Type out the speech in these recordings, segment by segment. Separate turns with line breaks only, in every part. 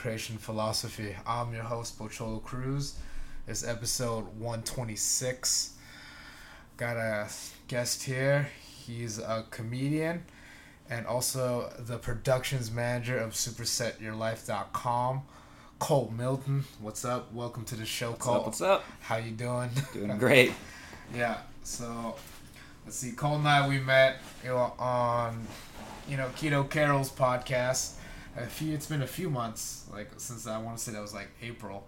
Hello and welcome to Pancreation Philosophy. I'm your host, Pocholo Cruz. It's episode 126. Got a guest here. He's a comedian and also the productions manager of SuperSetYourLife.com. Cole Milton, what's up? Welcome to the show,
What's
Cole.
up? What's up?
How you doing?
Doing great.
Yeah. So let's see. Cole and I we met you know, on you know Keto Carol's podcast. A few. It's been a few months like since I want to say that was like April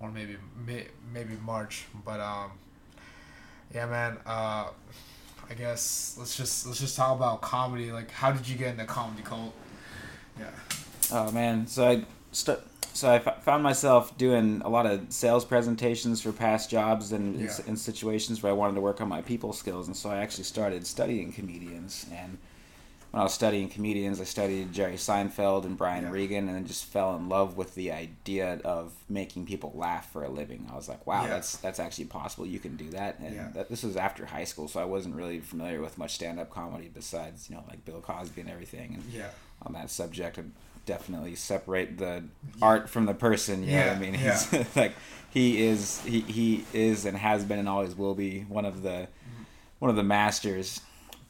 or maybe may, maybe March. But um, yeah, man. Uh, I guess let's just let's just talk about comedy. Like, how did you get into comedy, Cole? Yeah.
Oh man, so I st- so I f- found myself doing a lot of sales presentations for past jobs and in, in situations where I wanted to work on my people skills, and so I actually started studying comedians. And when I was studying comedians, I studied Jerry Seinfeld and Brian
Yeah.
Regan, and then just fell in love with the idea of making people laugh for a living. I was like, wow,
Yeah.
that's that's actually possible. You can do that. And
Yeah.
that, this was after high school, so I wasn't really familiar with much stand up comedy besides you know like Bill Cosby and everything. And
Yeah.
on that subject and definitely separate the art from the person. You know what
Yeah,
I mean?
yeah.
He's like he is he, he is and has been and always will be one of the mm-hmm. one of the masters.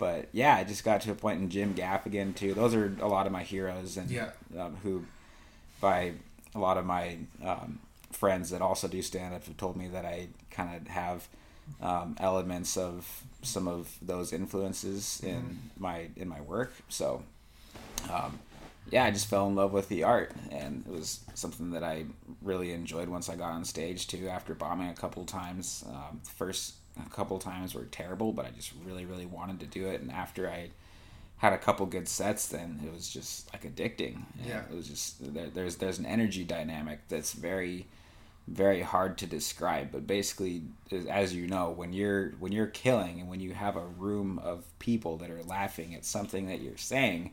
But yeah, I just got to a point in Jim Gaffigan too. Those are a lot of my heroes and
Yeah.
um, who by a lot of my um, friends that also do stand up have told me that I kind of have um, elements of some of those influences in
Mhm.
my in my work. So um, yeah, I just fell in love with the art, and it was something that I really enjoyed once I got on stage too. After bombing a couple times, um, the first a couple times were terrible, but I just really, really wanted to do it. And after I had a couple good sets, then it was just like addicting. And
Yeah.
it was just there, there's there's an energy dynamic that's very very hard to describe but basically as- you know when you're when you're killing and when you have a room of people that are laughing at something that you're saying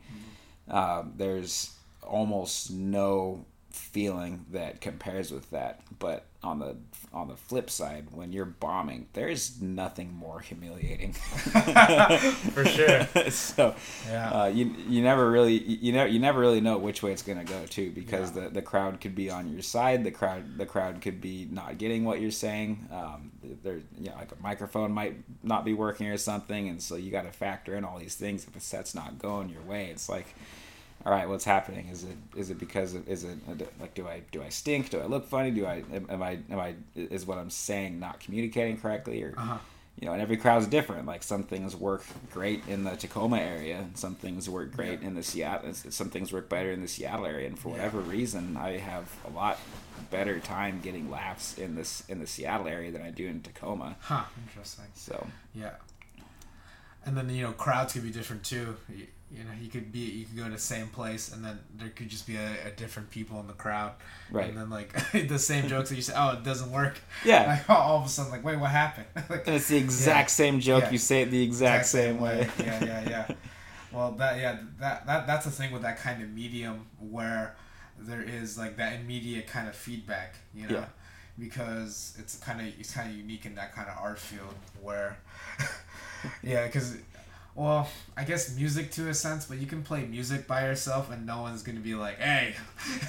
um, there's almost no feeling that compares with that but on the on the flip side when you're bombing there's nothing more humiliating
For sure.
so
Yeah.
uh, you you never really you know you never really know which way it's gonna go too because
Yeah.
the, the crowd could be on your side the crowd the crowd could be not getting what you're saying um, there you know like a microphone might not be working or something and so you got to factor in all these things if a set's not going your way it's like all right what's happening is it is it because of, is it like do I do I stink do I look funny do I am, am I am I is what I'm saying not communicating correctly or
Uh-huh.
you know, and every crowd's different. Like some things work great in the Tacoma area, and some things work great
Yeah.
in the Seattle. Some things work better in the Seattle area, and for
Yeah.
whatever reason, I have a lot better time getting laughs in this in the Seattle area than I do in Tacoma.
Huh. Interesting.
So
Yeah. And then you know crowds can be different too. You, know, you could be you could go to the same place and then there could just be a, a different people in the crowd.
Right.
And then like the same jokes that you say, oh, it doesn't work.
yeah,
Like all of a sudden, like, wait, what happened? like,
and it's the exact same joke.
Yeah.
You say it the exact, same way.
yeah, yeah, yeah. Well, that yeah, that that that's the thing with that kind of medium where there is like that immediate kind of feedback, you know,
Yeah.
because it's kind of it's kind of unique in that kind of art field where, yeah, because. Well, I guess music to a sense, but you can play music by yourself and no one's gonna be like, "Hey."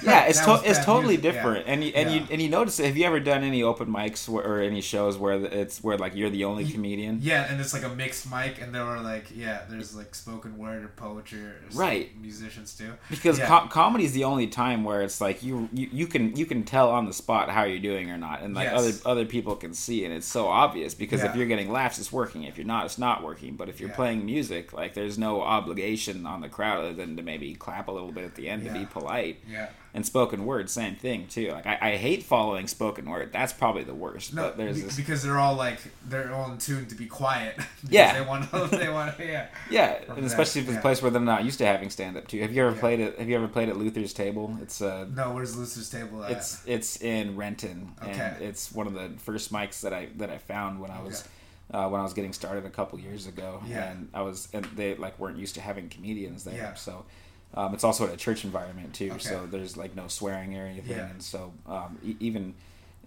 yeah, it's to- it's totally
music." Yeah.
different, and you, and
Yeah.
you and you notice it. Have you ever done any open mics where, or any shows where it's where like you're the only comedian?
Yeah, and it's like a mixed mic, and there were like, yeah, there's like spoken word or poetry, or
Right.
Musicians too.
because
Yeah.
co- comedy is the only time where it's like you, you you can you can tell on the spot how you're doing or not and like
Yes.
other other people can see and it's so obvious because
Yeah.
if you're getting laughs it's working if you're not it's not working but if you're
Yeah.
playing music like there's no obligation on the crowd other than to maybe clap a little bit at the end to be polite
Yeah.
and spoken word same thing too like I, I hate following spoken word that's probably the worst
No,
but there's
be-
this
because they're all like they're all in tune to be quiet. because
Yeah.
they want to. They want to. Yeah.
yeah
From
and
that,
especially if it's
yeah.
a place where they're not used to having stand up too have you ever
Yeah.
played it have you ever played at Luther's table it's uh
No, where's Luther's table at?
It's it's in Renton, and
Okay.
it's one of the first mics that I that I found when I was uh, when I was getting started a couple years ago,
Yeah.
and I was and they like weren't used to having comedians there,
Yeah.
so. Um, it's also a church environment too,
Okay.
so there's like no swearing or anything,
Yeah.
and so um, e- even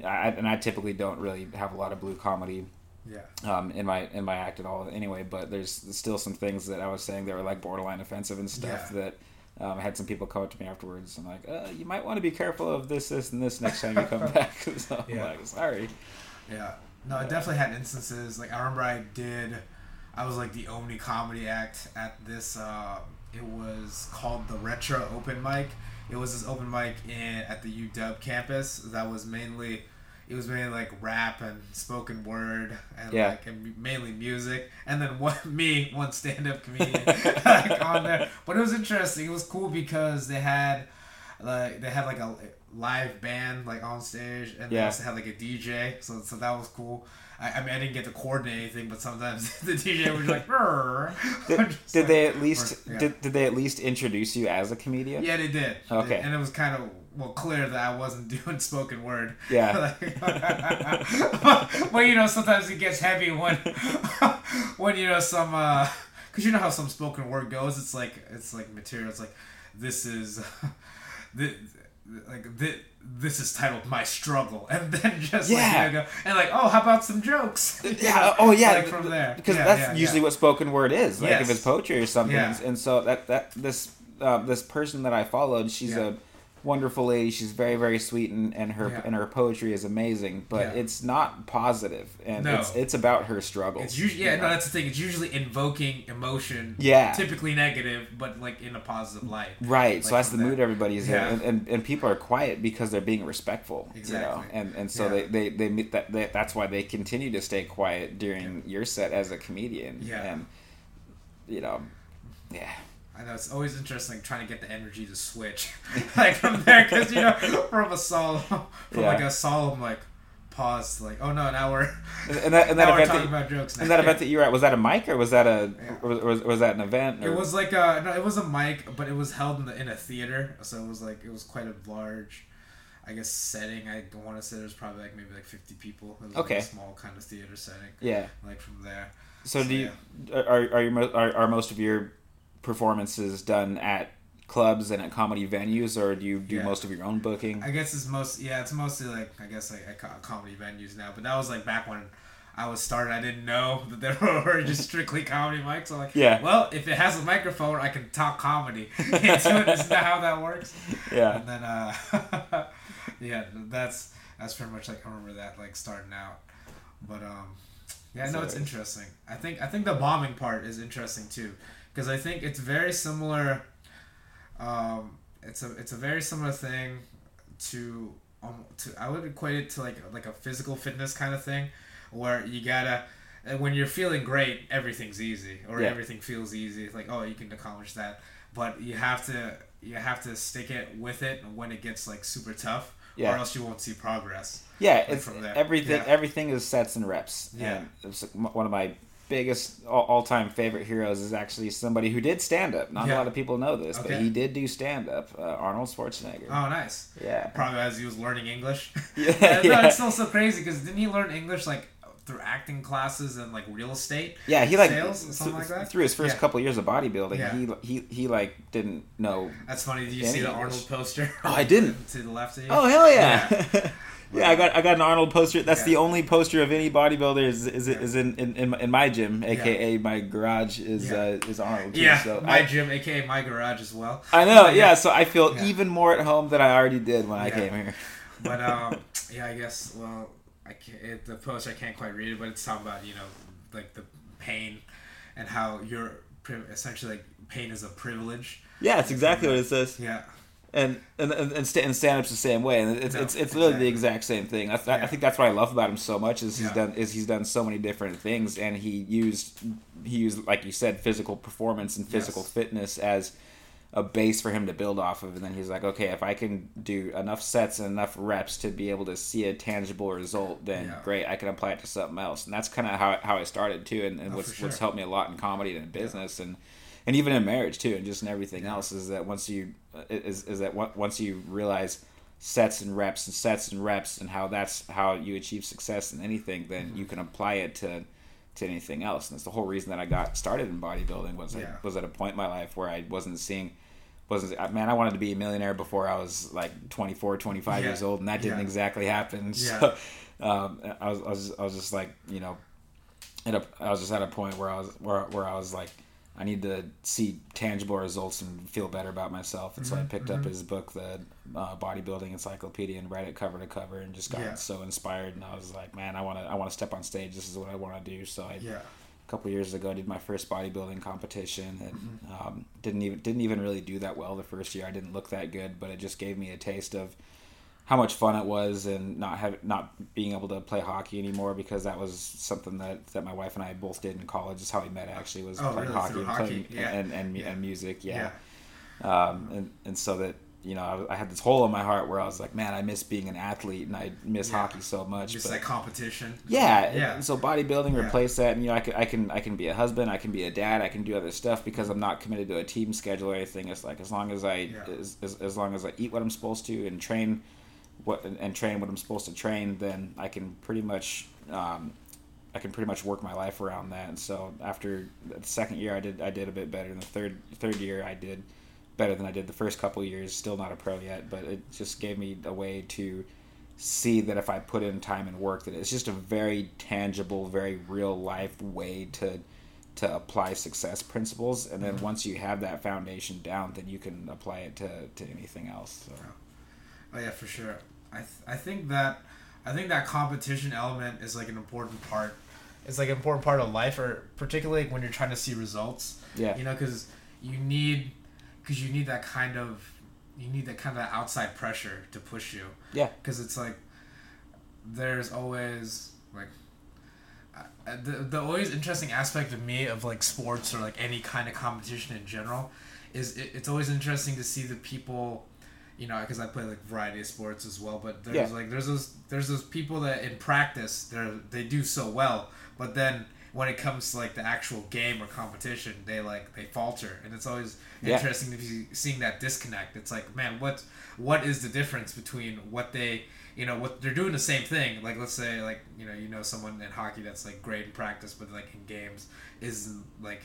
I, and I typically don't really have a lot of blue comedy
yeah.
um, in my in my act at all anyway. But there's still some things that I was saying that were like borderline offensive and stuff
Yeah.
that Um, I had some people come up to me afterwards and like, uh, you might want to be careful of this, this, and this next time you come back. so I'm
Yeah.
like, sorry.
Yeah. No, I definitely had instances. Like I remember I did, I was like the only comedy act at this. Uh, it was called the Retro Open Mic. It was this open mic in at the UW campus. That was mainly, it was mainly like rap and spoken word and
Yeah.
like and mainly music. And then one me, one stand up comedian like on there. But it was interesting. It was cool because they had like they had like a live band like on stage and they also had like a DJ so so that was cool I, I mean I didn't get to coordinate anything but sometimes the DJ was like
Did, did
like-
they at least
yeah.
did, did they at least introduce you as a comedian?
yeah they did
Okay.
and it was kind of well clear that I wasn't doing spoken word
Yeah.
But you know sometimes it gets heavy when when you know some uh because you know how some spoken word goes it's like it's like material it's like this is this, like this, this is titled my struggle and then just
Yeah.
like you know, go, and like oh how about some jokes
Yeah. Oh, yeah.
like from there
because
Yeah,
that's
yeah,
usually what spoken word is. Like if it's poetry or something.
Yeah.
And so that that this uh, this person that I followed, she's a wonderful lady. She's very very sweet, and, and her
Yeah.
and her poetry is amazing. But
Yeah.
it's not positive, and
No.
it's it's about her struggles.
it's usually yeah no that's the thing it's usually invoking emotion
Yeah.
typically negative but like in a positive light
Right, so that's the
from
mood
that.
everybody's in, and, and and people are quiet because they're being respectful, you know,
Exactly.
and and so they they they, meet that they, that's why they continue to stay quiet during your set as a comedian,
Yeah.
and you know, yeah,
I know it's always interesting trying to get the energy to switch, like from there, because you know, from a solemn, from
Yeah.
like a solemn like pause, to, like oh no, now we're
and, that and that event
talking
that,
about jokes. Now.
and that event that you were at was that a mic or was that a
Yeah.
was, was was that an event? Or?
It was like a no, it was a mic, but it was held in the in a theater, so it was like it was quite a large, I guess setting. I want to say there's probably like maybe like fifty people. It was
Okay.
like a small kind of theater setting.
yeah.
Like from there.
So
So,
do you are are you are, are most of your performances done at clubs and at comedy venues, or do you do
Yeah.
most of your own booking?
I guess it's most yeah, it's mostly like I guess like at comedy venues now. But that was like back when I was started. I didn't know that there were just strictly comedy mics. So like,
Yeah.
Well, if it has a microphone, I can talk comedy. Isn't that how that works?
yeah.
And then uh, yeah, that's that's pretty much like I remember that like starting out. But um, yeah, no, it's interesting. I think I think the bombing part is interesting too, because I think it's very similar. Um, it's a it's a very similar thing to um to I would equate it to like like a physical fitness kind of thing, where you gotta. When you're feeling great, everything's easy, or
Yeah.
everything feels easy. It's like, oh, you can accomplish that, but you have to you have to stick it with it when it gets like super tough,
Yeah.
or else you won't see progress.
Yeah,
like,
it's
from there.
everything.
Yeah.
Everything is sets and reps.
Yeah.
and it's one of my biggest all time favorite heroes is actually somebody who did stand up. Not a lot of people know this, but he did do stand up. Uh, Arnold Schwarzenegger.
Oh, nice.
yeah,
Probably as he was learning English.
Yeah,
no, it's still so crazy because didn't he learn English like through acting classes and like real estate?
yeah. He like
Sales,
th-
something like that?
through his first
Yeah.
couple years of bodybuilding.
Yeah.
He he he like didn't know.
That's funny. Did you see the. Arnold poster?
Oh, I didn't.
to the left of you.
Oh hell yeah! Yeah, I got I got an Arnold poster. That's
Yeah.
the only poster of any bodybuilder is is,
Yeah.
is in, in, in, my- gym, aka my garage is
Yeah.
uh, is Arnold. Too.
Yeah,
so
my
I,
gym, aka my garage as well.
I know,
Yeah.
yeah. So I feel
Yeah.
even more at home than I already did when I came here.
But um, yeah, I guess well, I can't, it, the poster I can't quite read it, but it's talking about you know like the pain and how you're essentially like pain is a privilege.
Yeah, it's exactly what it says.
Yeah,
And and and, and, and stand up's the same way, and it's
No,
it's, it's literally the exact same thing. I
Yeah.
think that's what I love about him so much is he's
Yeah.
done is he's done so many different things, and he used he used like you said physical performance and physical
Yes.
fitness as a base for him to build off of, and then he's like, okay, if I can do enough sets and enough reps to be able to see a tangible result, then
Yeah.
great, I can apply it to something else, and that's kind of how how I started too, and, and
Oh,
what's
for
what's helped me a lot in comedy and in business, and and even in marriage too, and just in everything else is that once you is is that once you realize sets and reps and sets and reps and how that's how you achieve success in anything, then
Mm-hmm.
you can apply it to to anything else. And that's the whole reason that I got started in bodybuilding was
Yeah.
I was at a point in my life where I wasn't seeing wasn't man I wanted to be a millionaire before I was like 24 25
Yeah.
years old and that didn't
Yeah.
exactly happen so um, I, was, I was I was just like you know at a, I was just at a point where I was where, where I was like I need to see tangible results and feel better about myself. And so I
Mhm,
picked up
mhm.
his book, the uh, Bodybuilding Encyclopedia, and read it cover to cover, and just got
Yeah.
so inspired. And I was like, man, I want to I want to step on stage. This is what I want to do. So I
Yeah.
a couple years ago I did my first bodybuilding competition and
Mm-hmm.
um, didn't even didn't even really do that well the first year. I didn't look that good, but it just gave me a taste of how much fun it was and not have not being able to play hockey anymore because that was something that, that my wife and I both did in college. Is how we met actually was
Oh,
playing
really?
hockey and
hockey?
playing
Yeah.
and and,
Yeah.
and music. Yeah.
Yeah.
Um, and and so that you know I, I had this hole in my heart where I was like, man, I miss being an athlete and I miss hockey so much.
Just like competition.
yeah,
Yeah.
So bodybuilding replaced that, and you know, I can, I can, I can be a husband, I can be a dad, I can do other stuff because I'm not committed to a team schedule or anything. It's like as long as I, as, as, as long as I eat what I'm supposed to and train what and, and train what I'm supposed to train, then I can pretty much, um, I can pretty much work my life around that. And so after the second year, I did, I did a bit better. In the third, third year, I did better than I did the first couple of years. Still not a pro yet, but it just gave me a way to see that if I put in time and work, that it's just a very tangible, very real life way to to apply success principles. And then
Mhm.
once you have that foundation down, then you can apply it to, to anything else. So.
Oh yeah, for sure. I th- I think that I think that competition element is like an important part. It's like an important part of life, or particularly when you're trying to see results.
Yeah.
You know, because you need because you need that kind of you need that kind of outside pressure to push you.
Yeah.
Because it's like there's always like uh, the the always interesting aspect of me of like sports or like any kind of competition in general is it, it's always interesting to see the people you know because i play like variety of sports as well but there's
Yeah.
like there's those there's those people that in practice they're they do so well but then when it comes to like the actual game or competition they like they falter and it's always
Yeah.
interesting to be seeing that disconnect it's like man what what is the difference between what they you know what they're doing the same thing like let's say like you know you know someone in hockey that's like great in practice but like in games isn't like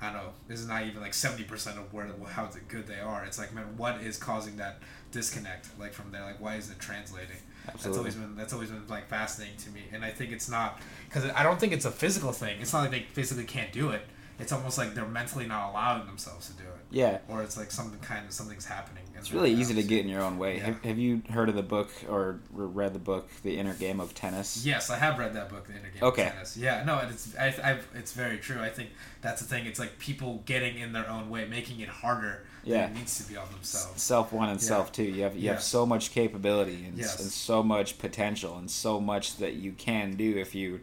I don't know is not even like 70% of where how good they are. It's like man what is causing that disconnect like from there? Like why is it translating? That's always been that's always been like fascinating to me. And I think it's not because I don't think it's a physical thing. It's not like they physically can't do it. It's almost like they're mentally not allowing themselves to do it.
Yeah.
or it's like something kind of something's happening. in
It's really easy to get in your own way.
Yeah.
Have, have you heard of the book or read the book, The Inner Game of Tennis?
Yes, I have read that book, The Inner Game
Okay.
of Tennis. Yeah, no, it's I, I've, it's very true. I think that's the thing. It's like people getting in their own way, making it harder
Yeah.
than it needs to be on themselves.
Self one and
Yeah.
self two. You have you
Yeah.
have so much capability and,
Yes.
and so much potential and so much that you can do if you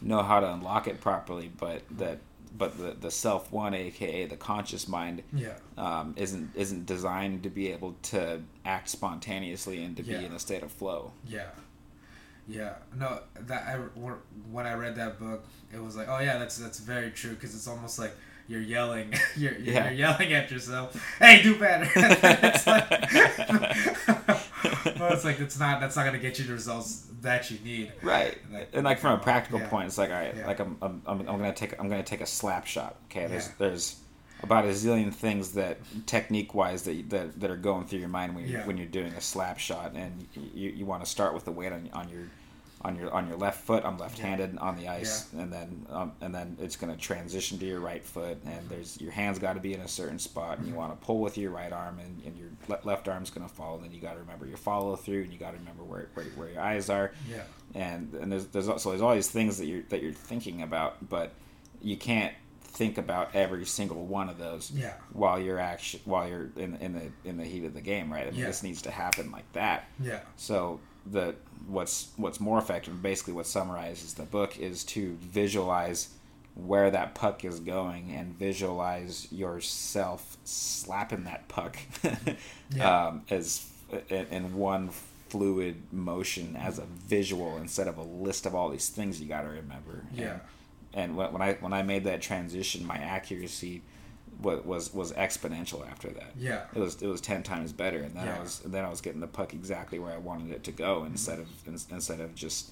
know how to unlock it properly. But that but the, the self one, aka the conscious mind,
Yeah,
um, isn't isn't designed to be able to act spontaneously and to
Yeah.
be in a state of flow.
yeah, yeah. No, that I when I read that book, it was like, oh yeah, that's that's very true because it's almost like you're yelling, you're, you're,
Yeah.
you're yelling at yourself. Hey, do better. it's like, well, it's like it's not that's not gonna get you the results that you need.
Right,
Like-
and like from a practical
Yeah.
point, it's like all right,
Yeah.
like I'm, I'm, I'm, I'm gonna take I'm gonna take a slap shot. Okay, there's
Yeah.
there's about a zillion things that technique wise that, that that are going through your mind when you're when you're doing a slap shot, and you, you want to start with the weight on, on your on your on your left foot. I'm left-handed on the ice, and then um, and then it's gonna transition to your right foot, and there's your hands got to be in a certain spot, and you want to pull with your right arm, and, and your le- left arm's gonna follow. Then you got to remember your follow through, and you got to remember where, where where your eyes are
Yeah,
and and there's there's also there's all these things that you're that you're thinking about, but you can't think about every single one of those
yeah,
while you're action while you're in in the in the heat of the game, right? I mean,
Yeah.
this needs to happen like that.
yeah,
So the what's what's more effective, basically what summarizes the book, is to visualize where that puck is going and visualize yourself slapping that puck
Yeah.
um, as in, in one fluid motion as a visual instead of a list of all these things you got to remember.
yeah.
And, and when I when I made that transition, my accuracy was was, exponential after that
Yeah.
it was it was ten times better, and then
Yeah.
I was then I was getting the puck exactly where I wanted it to go instead of in, instead of just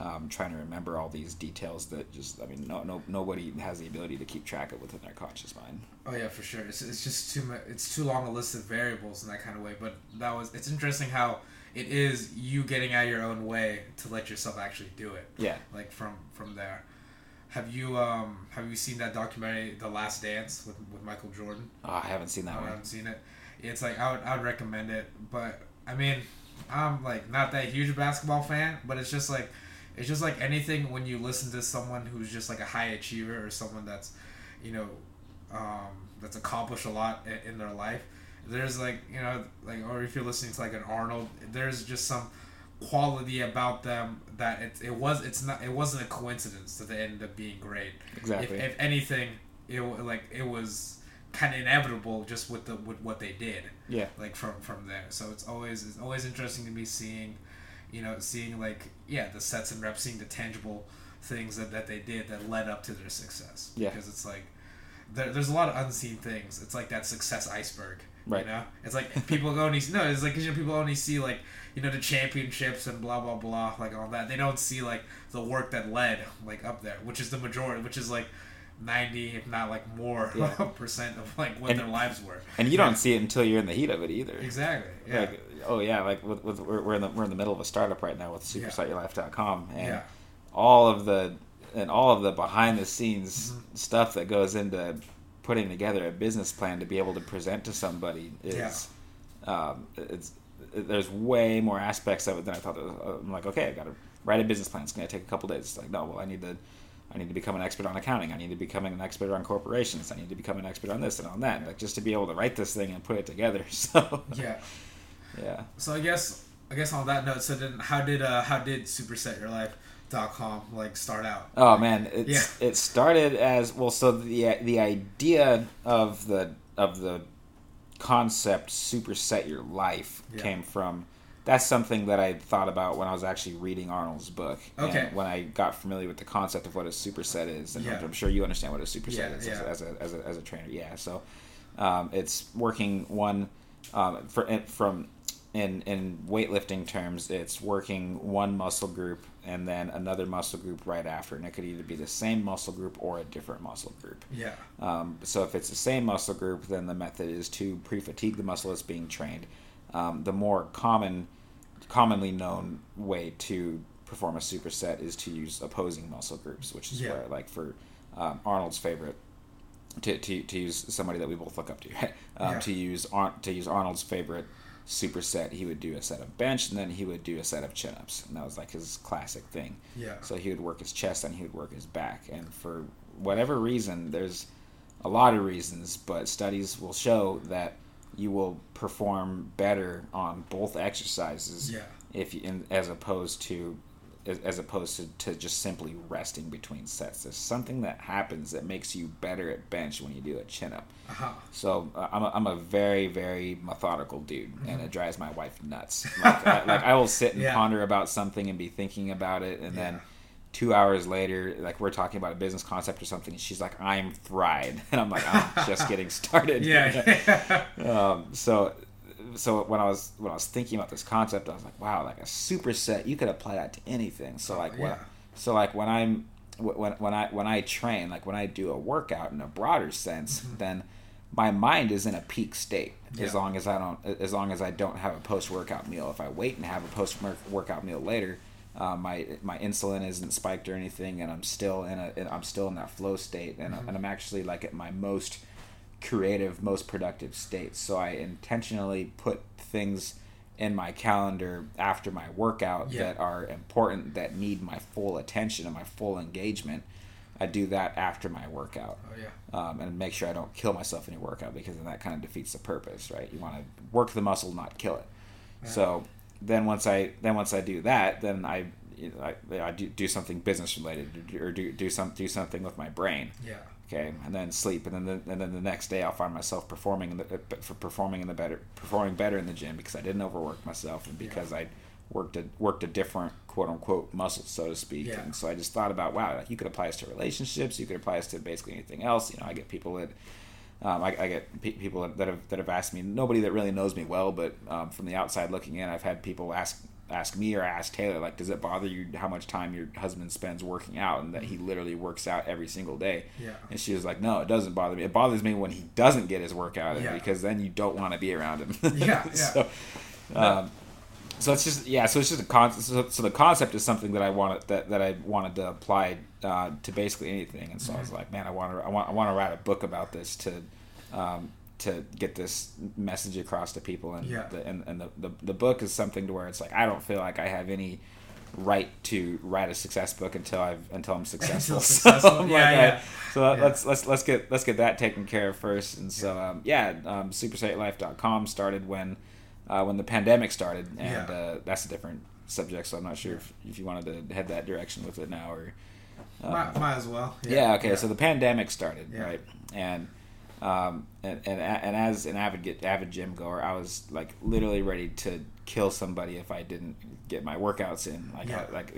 um, trying to remember all these details that just I mean no no nobody has the ability to keep track of within their conscious mind.
Oh yeah, for sure. It's, it's just too much. It's too long a list of variables in that kind of way. But that was. It's interesting how it is you getting out of your own way to let yourself actually do it.
Yeah,
Like from from there. Have you um have you seen that documentary, The Last Dance, with with Michael Jordan?
Oh, I haven't seen that
I
one.
I haven't seen it. It's like I would I would recommend it, but I mean, I'm like not that huge basketball fan, but it's just like it's just like anything when you listen to someone who's just like a high achiever or someone that's you know um, that's accomplished a lot in, in their life. There's like you know like or if you're listening to like an Arnold, there's just some quality about them that it, it was it's not it wasn't a coincidence that they ended up being great.
Exactly.
If, if anything, it like it was kind of inevitable just with the with what they did
Yeah.
like from from there. So it's always it's always interesting to me seeing, you know, seeing like yeah the sets and reps, seeing the tangible things that, that they did that led up to their success.
Yeah.
Because it's like there, there's a lot of unseen things. It's like that success iceberg.
Right.
You know, it's like people only no. It's like you know people only see like you know the championships and blah blah blah like all that. They don't see like the work that led like up there, which is the majority, which is like. 90 if not like more
Yeah.
percent of like what
And-
their lives were
And you don't see it until you're in the heat of it either.
exactly yeah
Like, oh yeah, like with, with we're, we're in the we're in the middle of a startup right now with
Yeah.
supersetyourlife.com and
Yeah.
all of the and all of the behind the scenes
Mm-hmm.
stuff that goes into putting together a business plan to be able to present to somebody is um, it's there's way more aspects of it than I thought. I'm like, okay, I got to write a business plan. It's going to take a couple days. It's like, no, well, I need to, I need to become an expert on accounting. I need to become an expert on corporations. I need to become an expert on this and on that. Like just to be able to write this thing and put it together. So
yeah
yeah.
So I guess I guess on that note, so then how did uh how did supersetyourlife.com like start out?
Oh man, it's
Yeah.
it started as well. So the the idea of the of the concept superset your life
Yeah.
came from. That's something that I thought about when I was actually reading Arnold's book.
Okay.
And when I got familiar with the concept of what a superset is, and
Yeah.
I'm sure you understand what a superset
Yeah,
is
yeah.
As, a, as, a, as a trainer. Yeah. So um, it's working one um, for, from in in weightlifting terms, it's working one muscle group and then another muscle group right after, and it could either be the same muscle group or a different muscle group.
Yeah.
Um, so if it's the same muscle group, then the method is to pre-fatigue the muscle that's being trained. Um, the more common, commonly known way to perform a superset is to use opposing muscle groups, which is
Yeah.
where, like for um, Arnold's favorite, to, to, to use somebody that we both look up to. Um,
Yeah.
to use Ar- to use Arnold's favorite superset, he would do a set of bench and then he would do a set of chin ups, and that was like his classic thing.
Yeah.
So he would work his chest and he would work his back. And for whatever reason, there's a lot of reasons, but studies will show that you will perform better on both exercises
Yeah.
if you, in, as opposed to as, opposed to, to just simply resting between sets. There's something that happens that makes you better at bench when you do a chin up.
Uh-huh.
So uh, I'm, a, I'm a very very methodical dude, and
Mm-hmm.
it drives my wife nuts. Like, I, like I will sit and
Yeah.
ponder about something and be thinking about it, and then two hours later, like we're talking about a business concept or something, and she's like, "I'm fried," and I'm like, "I'm just getting started."
Yeah.
um, so so when I was when I was thinking about this concept, I was like, wow, like a superset, you could apply that to anything. So like?
Yeah.
So like when I'm when when I when I train, like when I do a workout in a broader sense, then my mind is in a peak state
Mm-hmm. Yeah.
as long as I don't as long as I don't have a post workout meal. If I wait and have a post workout meal later. Uh, my my insulin isn't spiked or anything, and I'm still in a I'm still in that flow state, and,
Mm-hmm.
and I'm actually like at my most creative, most productive states. So I intentionally put things in my calendar after my workout
Yeah.
that are important, that need my full attention and my full engagement. I do that after my workout.
Oh yeah.
Um, and make sure I don't kill myself in your workout because then that kind of defeats the purpose, right? You want to work the muscle, not kill it.
Yeah.
So then once I then once I do that, then I you know, I, I do, do something business related or do do some do something with my brain
Yeah.
Okay, and then sleep, and then the, and then the next day I'll find myself performing in the uh, for performing in the better performing better in the gym because I didn't overwork myself and because I worked a worked a different quote unquote muscle so to speak.
Yeah.
And so I just thought about wow, like you could apply this to relationships, you could apply this to basically anything else. You know, I get people that. Um, I, I get pe- people that have that have asked me. Nobody that really knows me well, but um, from the outside looking in, I've had people ask ask me or ask Taylor like, does it bother you how much time your husband spends working out, and that he literally works out every single day?
Yeah.
And she was like, "No, it doesn't bother me. It bothers me when he doesn't get his workout in
Yeah.
because then you don't want to be around him."
Yeah, yeah.
so, um, so it's just yeah. So it's just a concept. So, so the concept is something that I wanted that, that I wanted to apply uh, to basically anything. And so I was
Mm-hmm.
like, man, I want to I want I want to write a book about this to um, to get this message across to people. And
Yeah.
the, and, and the, the the book is something to where it's like I don't feel like I have any right to write a success book until I've until I'm successful.
successful.
So, I'm
Yeah,
like,
yeah.
I- so
Yeah.
let's let's let's get let's get that taken care of first. And so um, yeah, um, supersaintlife.com started when uh, when the pandemic started, and uh, that's a different subject. So I'm not sure if, if you wanted to head that direction with it now or. uh,
might, might as well.
yeah. Okay. So the pandemic started, right? And um, and, and and as an avid get, avid gym goer, I was like literally ready to kill somebody if I didn't get my workouts in. Like
Yeah.
I, like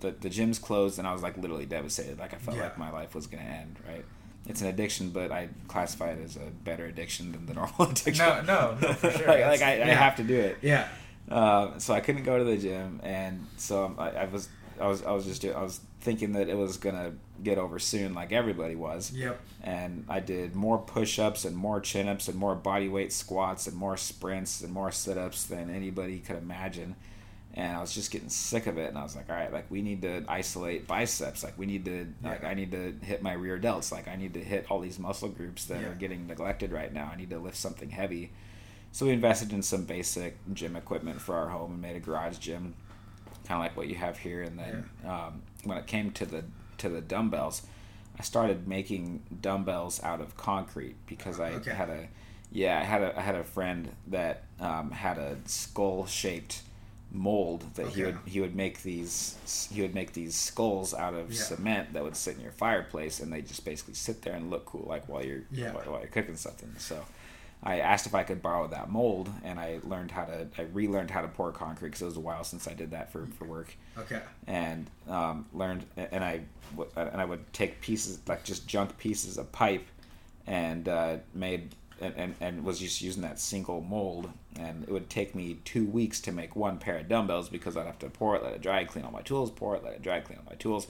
the, the gym's closed, and I was like literally devastated. Like I felt
Yeah.
like my life was gonna end. Right? It's an addiction, but I classify it as a better addiction than the normal addiction.
No, no, no, for sure.
like, like I, I have to do it.
Yeah.
Um, so I couldn't go to the gym, and so I, I was, I was, I was just, I was thinking that it was gonna get over soon, like everybody was.
Yep.
And I did more push-ups and more chin-ups and more body weight squats and more sprints and more sit-ups than anybody could imagine. And I was just getting sick of it, and I was like, all right, like we need to isolate biceps, like we need to, like I need to hit my rear delts, like I need to hit all these muscle groups that
Yeah.
are getting neglected right now. I need to lift something heavy. So we invested in some basic gym equipment for our home and made a garage gym, kind of like what you have here. And then um, when it came to the to the dumbbells, I started making dumbbells out of concrete because I
Okay.
had a yeah I had a I had a friend that um, had a skull shaped mold that he would he would make these he would make these skulls out of
Yeah.
cement that would sit in your fireplace and they just basically sit there and look cool like while you're
Yeah.
while, while you're cooking something so I asked if I could borrow that mold and I learned how to I relearned how to pour concrete because it was a while since I did that for, for work.
Okay.
and um, learned and I and I would take pieces like just junk pieces of pipe and uh, made and, and, and was just using that single mold. And it would take me two weeks to make one pair of dumbbells because I'd have to pour it let it dry clean all my tools pour it let it dry clean all my tools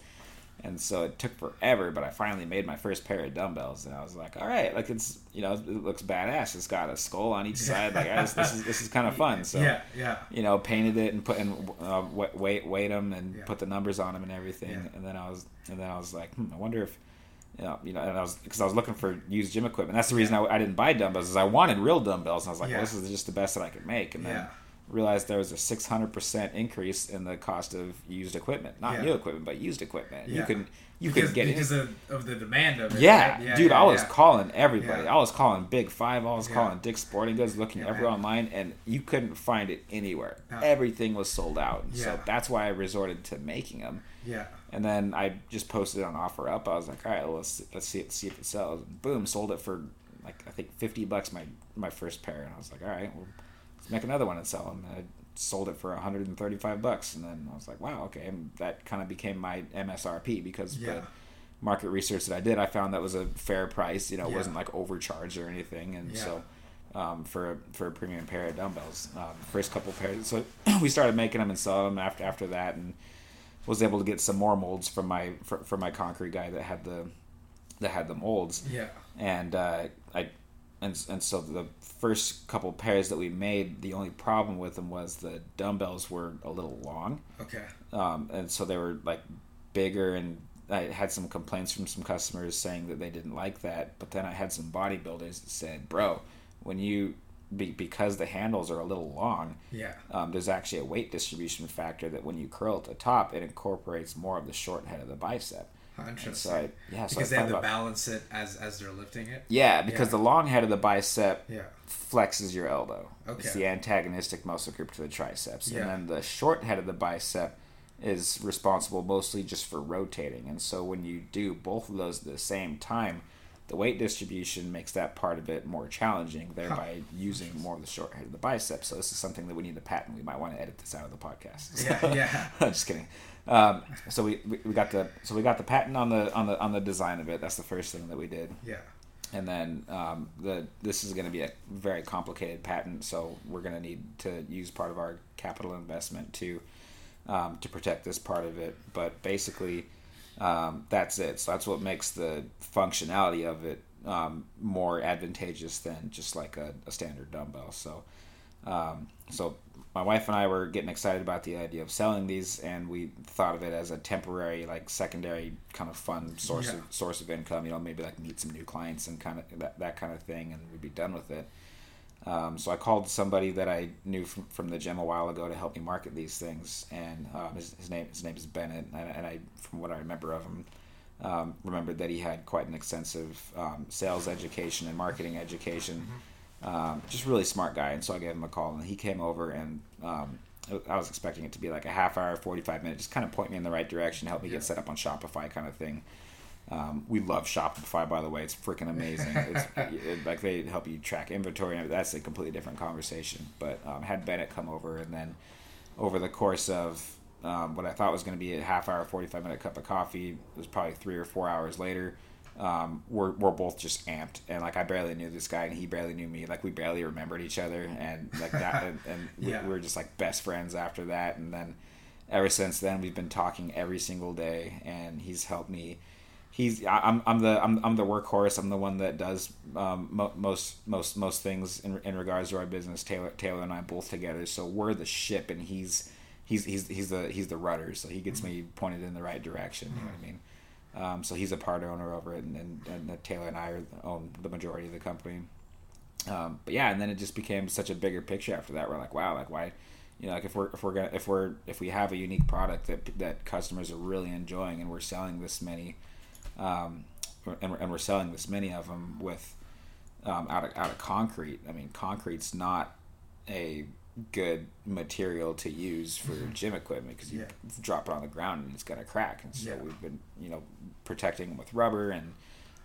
and so it took forever but I finally made my first pair of dumbbells and I was like all right like it's you know it looks badass it's got a skull on each side like I just, this is this is kind of fun so
yeah. Yeah.
you know, painted it and put and uh, weight weight them and
Yeah.
put the numbers on them and everything.
Yeah.
And then I was and then I was like, hmm, I wonder if you know, you know, and I was because I was looking for used gym equipment. That's the reason I, I didn't buy dumbbells is I wanted real dumbbells. And I was like,
Yeah.
well, this is just the best that I could make. And then
Yeah.
Realized there was a six hundred percent increase in the cost of used equipment, not
Yeah.
new equipment, but used equipment.
yeah.
You can you
Because,
can get
because
it.
of, of the demand of it.
Yeah,
right?
dude,
yeah,
I was calling everybody. I was calling Big Five. I was calling Dick's Sporting Goods, looking everywhere
man.
online, and you couldn't find it anywhere.
No.
Everything was sold out. So that's why I resorted to making them.
Yeah.
And then I just posted on OfferUp. I was like, all right, well, let's let's see it, see if it sells. Boom, sold it for like I think fifty bucks my my first pair, and I was like, all right, well, let's make another one and sell them. And I sold it for 135 bucks, and then I was like, wow, okay, and that kind of became my MSRP because
Yeah.
the market research that I did, I found that was a fair price. You know, it
Yeah.
wasn't like overcharged or anything, and
Yeah.
so. Um, for a, for a premium pair of dumbbells, um, first couple pairs. So we started making them and selling them after after that, and was able to get some more molds from my from my concrete guy that had the that had the molds
Yeah.
and uh, I and and so the first couple pairs that we made the only problem with them was the dumbbells were a little long
Okay.
um, and so they were like bigger and I had some complaints from some customers saying that they didn't like that but then I had some bodybuilders that said bro when you be, because the handles are a little long
Yeah.
um, there's actually a weight distribution factor that when you curl at the top, it incorporates more of the short head of the bicep. And
Interesting.
so I, yeah, so
because
I
they have to balance it as as they're lifting it.
yeah, because
Yeah.
the long head of the bicep
Yeah.
flexes your elbow.
Okay.
It's the antagonistic muscle group to the triceps,
Yeah.
and then the short head of the bicep is responsible mostly just for rotating. And so when you do both of those at the same time, the weight distribution makes that part of it more challenging, thereby using more of the short head of the bicep. So this is something that we need to patent. We might want to edit this out of the podcast.
Yeah, yeah.
Just kidding. Um, so we, we, we got the so we got the patent on the on the on the design of it. That's the first thing that we did
Yeah.
and then um, the this is going to be a very complicated patent, so we're going to need to use part of our capital investment to um, to protect this part of it. But basically, um, that's it. So that's what makes the functionality of it um, more advantageous than just like a, a standard dumbbell. So um, so my wife and I were getting excited about the idea of selling these, and we thought of it as a temporary, like secondary kind of fun source
Yeah.
of source of income. You know, maybe like meet some new clients and kind of that, that kind of thing, and we'd be done with it. Um, so I called somebody that I knew from, from the gym a while ago to help me market these things, and um, his, his name his name is Bennett, and, and I from what I remember of him, um, remembered that he had quite an extensive um, sales education and marketing education. Um, just really smart guy, and so I gave him a call, and he came over, and um, I was expecting it to be like a half hour, forty five minutes, just kind of point me in the right direction, help me
Yeah.
get set up on Shopify, kind of thing. Um, we love Shopify, by the way. It's freaking amazing. It's it, like they help you track inventory. and That's a completely different conversation. But um, had Bennett come over, and then over the course of um, what I thought was going to be a half hour, forty five minute cup of coffee, it was probably three or four hours later. Um, we're we're both just amped, and like I barely knew this guy, and he barely knew me. Like we barely remembered each other, and like that, and, and we,
Yeah.
we were just like best friends after that. And then ever since then, we've been talking every single day, and he's helped me he's I'm I'm the I'm, I'm the workhorse. I'm the one that does um, mo- most most most things in, in regards to our business. Taylor Taylor and I both together, so we're the ship, and he's he's he's he's the he's the rudder. So he gets me pointed in the right direction. You know what I mean? Um, so he's a part owner over it, and, and, and Taylor and I are, own the majority of the company. Um, but yeah, and then it just became such a bigger picture after that. We're like, wow, like why, you know, like if we're if we're gonna if we're if we have a unique product that that customers are really enjoying, and we're selling this many, um, and, we're, and we're selling this many of them with um, out of out of concrete. I mean, concrete's not a good material to use for gym equipment because you
Yeah.
drop it on the ground and it's gonna crack. And so
Yeah.
we've been you know protecting them with rubber and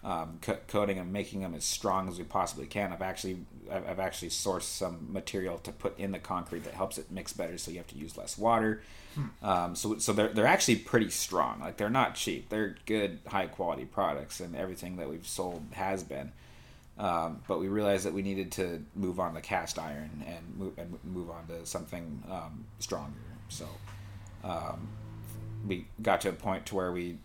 um, co- them, making them as strong as we possibly can. I've actually I've, I've actually sourced some material to put in the concrete that helps it mix better, so you have to use less water. Um, so so they're they're actually pretty strong. Like they're not cheap. They're good, high quality products, and everything that we've sold has been. Um, but we realized that we needed to move on to cast iron and move and move on to something um, stronger. So um, we got to a point to where we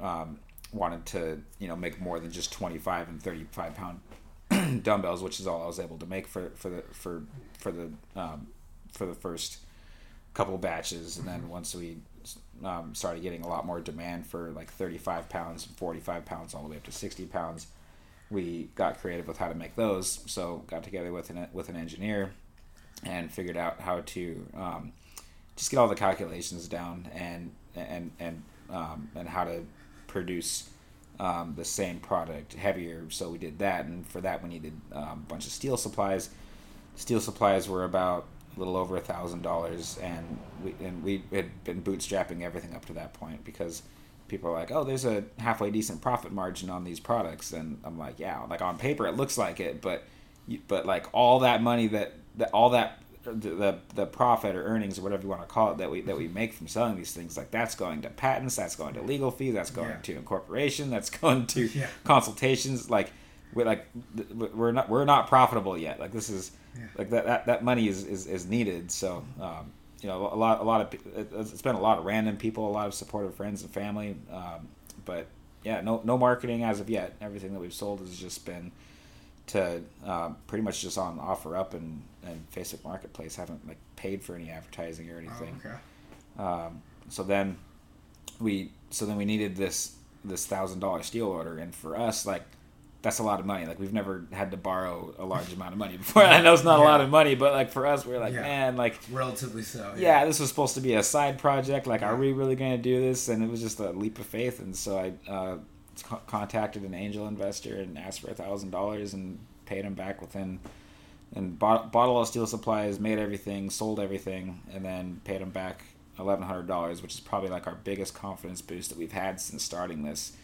um, wanted to you know make more than just 25 and 35 pound dumbbells which is all I was able to make for for the for for the um, for the first couple batches. And then once we um, started getting a lot more demand for like 35 pounds and 45 pounds all the way up to 60 pounds we got creative with how to make those. So got together with an with an engineer and figured out how to um, just get all the calculations down and and and um, and how to produce um, the same product heavier. So we did that, and for that we needed um, a bunch of steel supplies. Steel supplies were about a little over a thousand dollars, and we and we had been bootstrapping everything up to that point because people are like, "Oh, there's a halfway decent profit margin on these products," and I'm like, "Yeah, like on paper it looks like it, but but like all that money that that all that the, the profit or earnings or whatever you want to call it that we that we make from selling these things like that's going to patents that's going to legal fees that's going
Yeah.
to incorporation that's going to
Yeah.
consultations like we're like we're not we're not profitable yet like this is
Yeah.
like that, that that money is is, is needed so um, you know a lot a lot of it- it's been a lot of random people a lot of supportive friends and family um, but yeah no no marketing as of yet everything that we've sold has just been to um, pretty much just on OfferUp and, and Facebook Marketplace haven't like paid for any advertising or
Oh,
anything.
okay.
Um, so then we so then we needed this this thousand dollar steel order, and for us like that's a lot of money. Like we've never had to borrow a large amount of money before. I know it's not a lot of money, but like for us, we're like,
Yeah.
man, like
Relatively so.
yeah, this was supposed to be a side project. Like, are we really going to do this? And it was just a leap of faith. And so I uh, co- contacted an angel investor and asked for a thousand dollars and paid him back within. And bought, bought all the steel supplies, made everything, sold everything, and then paid him back eleven hundred dollars, which is probably like our biggest confidence boost that we've had since starting this.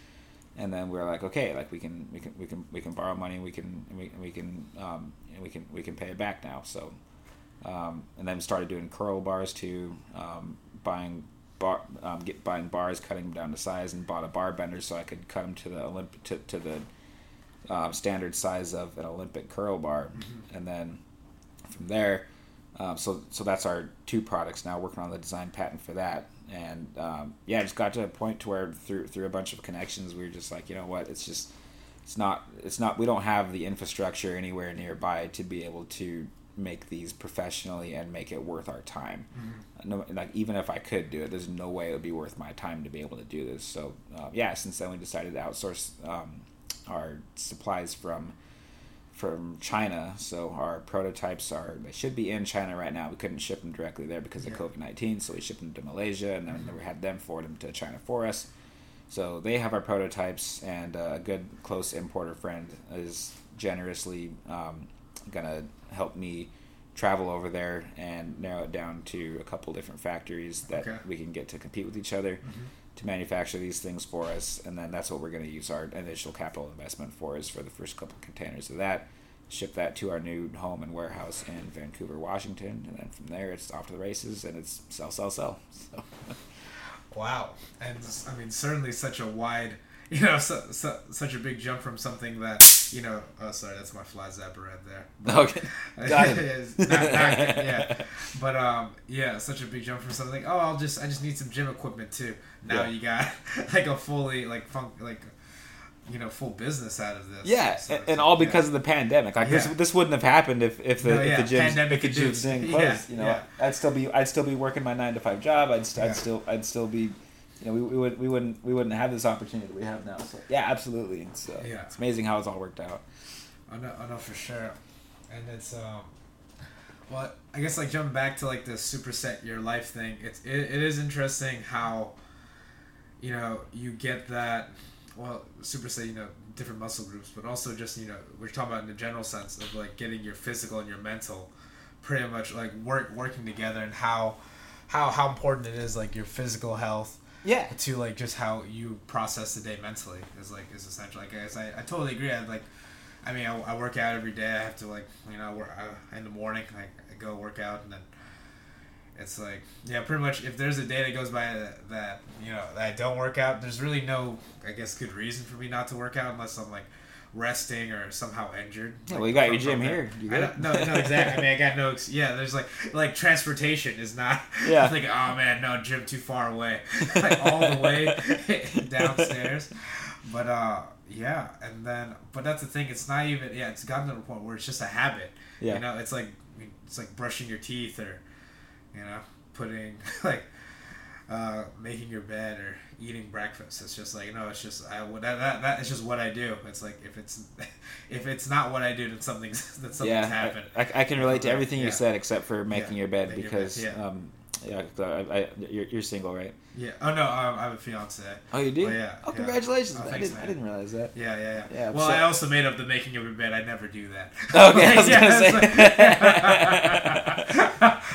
And then we are like, okay, like we can we can we can we can borrow money, we can we, we can um, we can we can pay it back now. So um, and then started doing curl bars too, um, buying bar, um, get buying bars, cutting them down to size, and bought a bar bender so I could cut them to the Olymp- to, to the um, standard size of an Olympic curl bar, and then from there, um, so so that's our two products now. Working on the design patent for that, and um, yeah, just got to a point to where through through a bunch of connections, we were just like, you know what, it's just it's not it's not we don't have the infrastructure anywhere nearby to be able to make these professionally and make it worth our time.
Mhm.
No, like even if I could do it, there's no way it would be worth my time to be able to do this. So uh, yeah, since then we decided to outsource um, our supplies from from China. So our prototypes are they should be in China right now. We couldn't ship them directly there because of
Yeah.
COVID nineteen, so we shipped them to Malaysia, and then
Mhm.
we had them forward them to China for us. So they have our prototypes, and uh, a good close importer friend is generously um, gonna help me travel over there and narrow it down to a couple different factories that
Okay.
we can get to compete with each other
Mhm.
to manufacture these things for us, and then that's what we're going to use our initial capital investment for is for the first couple containers of that, ship that to our new home and warehouse in Vancouver, Washington, and then from there it's off to the races and it's sell, sell, sell. So,
Wow, and I mean certainly such a wide, you know, su- su- such a big jump from something that you know. Oh, sorry, that's my fly zapper right there.
okay, got it.
Not- not- yeah, but um, yeah, such a big jump from something. Like, Oh, I'll just I just need some gym equipment too. Now
Yeah.
you got like a fully like funk like you know full business out of this.
Yeah,
So
and, and all
yeah.
because of the pandemic. Like this,
Yeah.
this wouldn't have happened if, if the
No,
if
yeah,
the gyms
pandemic
if the gyms didn't
Yeah,
close. you know,
yeah.
I'd still be I'd still be working my nine to five job. I'd,
Yeah.
I'd still I'd still be, you know, we, we would we wouldn't we wouldn't have this opportunity that we have now. So yeah, absolutely. So
Yeah.
it's amazing how it's all worked out.
I know, I know for sure, and it's um, well, I guess like jumping back to like the superset your life thing. It's it, it is interesting how, you know, you get that. Well, superset, you know, different muscle groups, but also just you know, we're talking about in the general sense of like getting your physical and your mental, pretty much like work working together, and how, how how important it is like your physical health
Yeah.
to like just how you process the day mentally is like is essential. Like I guess I, I totally agree. I like, I mean, I, I work out every day. I have to like you know work I, uh, in the morning. Like I go work out and then it's like yeah, pretty much. If there's a day that goes by that, that you know that I don't work out, there's really no I guess good reason for me not to work out unless I'm like resting or somehow injured.
Yeah, well, you got
from-
your gym here. You
I no, no, exactly. I mean, I got no. ex- Yeah, there's like like transportation is not.
Yeah.
It's like oh man, no gym too far away, like all the way downstairs. But uh, yeah, and then but that's the thing. It's not even. Yeah, it's gotten to the point where it's just a habit.
Yeah.
You know, it's like it's like brushing your teeth or, you know, putting like. Uh, making your bed or eating breakfast. It's just like no. It's just I that, that that is just what I do. It's like if it's if it's not what I do, then something's that something's
yeah,
happened.
I, I, I can relate to everything
Yeah.
you said except for making
Yeah,
your bed
making your
because
bed, yeah.
um yeah, I, I, you're, you're single, right?
Yeah. Oh no, um, I have a fiance.
Oh, you do?
Oh, yeah,
Oh,
yeah.
congratulations!
Oh,
I didn't I didn't realize that.
Yeah, yeah, yeah.
Yeah,
well,
so-
I also made up the making of a bed. I never do that.
Okay, I was
Yeah,
gonna say.
like-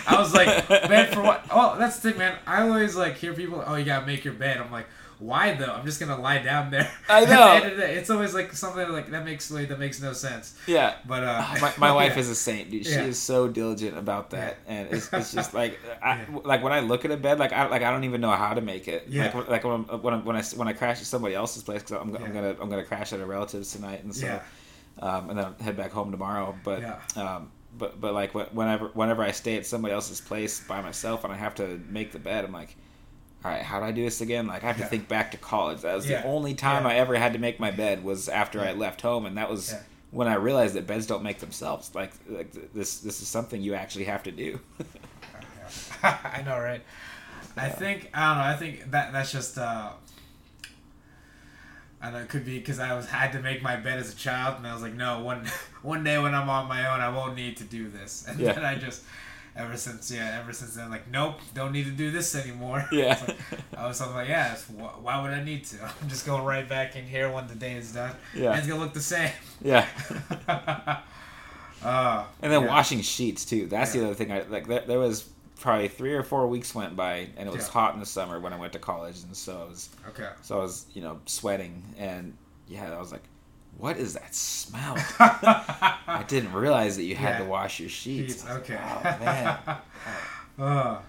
I was like, bed for what? Oh, that's the thing, man. I always like hear people. Oh, you gotta make your bed. I'm like, why though? I'm just gonna lie down there.
I
At the
know.
end of the day, It's always like something like that makes like that makes no sense.
Yeah.
But uh,
my, my wife
yeah.
is a saint, dude. She
Yeah.
is so diligent about that, and it's, it's just like, I,
Yeah.
like when I look at a bed, like I like I don't even know how to make it.
Yeah.
Like when- like when I'm, when, I'm, when I when I crash at somebody else's place because I'm,
Yeah.
I'm gonna I'm gonna crash at a relative's tonight, and so
Yeah.
um, and then I'll head back home tomorrow. But
Yeah.
um, but but like whenever whenever I stay at somebody else's place by myself and I have to make the bed, I'm like. All right, how do I do this again? Like I have to
Yeah.
think back to college. That was
Yeah.
the only time
Yeah.
I ever had to make my bed was after I left home, and that was when I realized that beds don't make themselves. Like, like this, this is something you actually have to do.
I know, right? I think I don't know. I think that that's just. uh I don't know it could be because I was had to make my bed as a child, and I was like, no, one one day when I'm on my own, I won't need to do this. And then I just, ever since yeah, ever since then, like, nope, don't need to do this anymore.
Yeah.
Like- I was something like, yeah, it's, wh- why would I need to? I'm just going right back in here when the day is done.
Yeah.
and it's gonna look the same.
yeah,
uh,
and then
yeah.
washing sheets too. That's
Yeah.
the other thing. I like. There, there was probably three or four weeks went by, and it was
Yeah.
hot in the summer when I went to college, and so I was,
Okay.
so I was, you know, sweating, and yeah, I was like, what is that smell? I didn't realize that you had
Yeah.
to wash your sheets.
Sheets,
was like,
okay.
oh man,
Uh,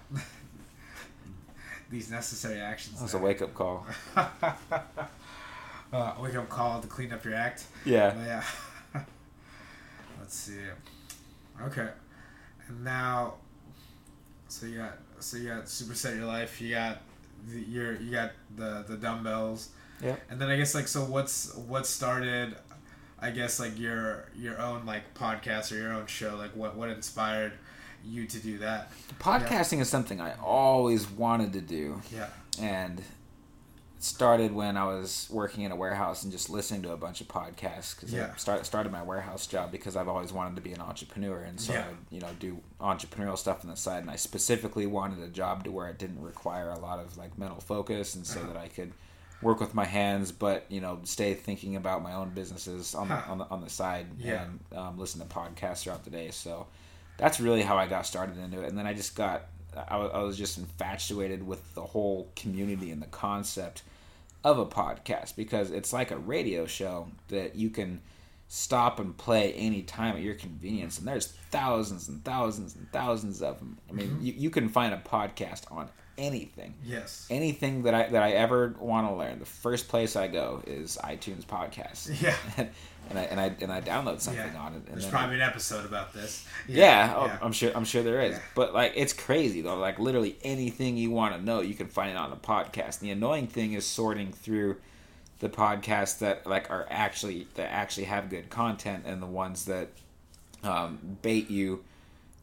these necessary actions.
that was a wake up call.
uh, wake up call to clean up your act.
Yeah.
But yeah. Let's see. Okay. And now, so you got so you got superset your life. You got the, your you got the the dumbbells.
Yep.
And then I guess like so what's what started. I guess like your your own like podcast or your own show? Like what what inspired you to do that?
Podcasting is something I always wanted to do,
Yeah.
and it started when I was working in a warehouse and just listening to a bunch of podcasts because
Yeah.
I start, started my warehouse job because I've always wanted to be an entrepreneur and so
Yeah.
I you know do entrepreneurial stuff on the side and I specifically wanted a job to where it didn't require a lot of like mental focus and so
Uh-huh.
that I could work with my hands but you know stay thinking about my own businesses on the
Huh.
on the, on the side
Yeah.
and um, listen to podcasts throughout the day. So that's really how I got started into it. And then I just got I I was just infatuated with the whole community and the concept of a podcast because it's like a radio show that you can stop and play anytime at your convenience. And there's thousands and thousands and thousands of them i mean you, you can find a podcast on anything
Yes.
anything that i that i ever want to learn the first place i go is itunes podcast
Yeah.
and i and i and i download something
Yeah.
on it and
There's probably an episode about this.
yeah, oh,
yeah.
I'm sure. I'm sure there is.
Yeah.
But like, it's crazy though. Like, literally anything you want to know, you can find it on a podcast. The annoying thing is sorting through the podcasts that like are actually that actually have good content and the ones that um, bait you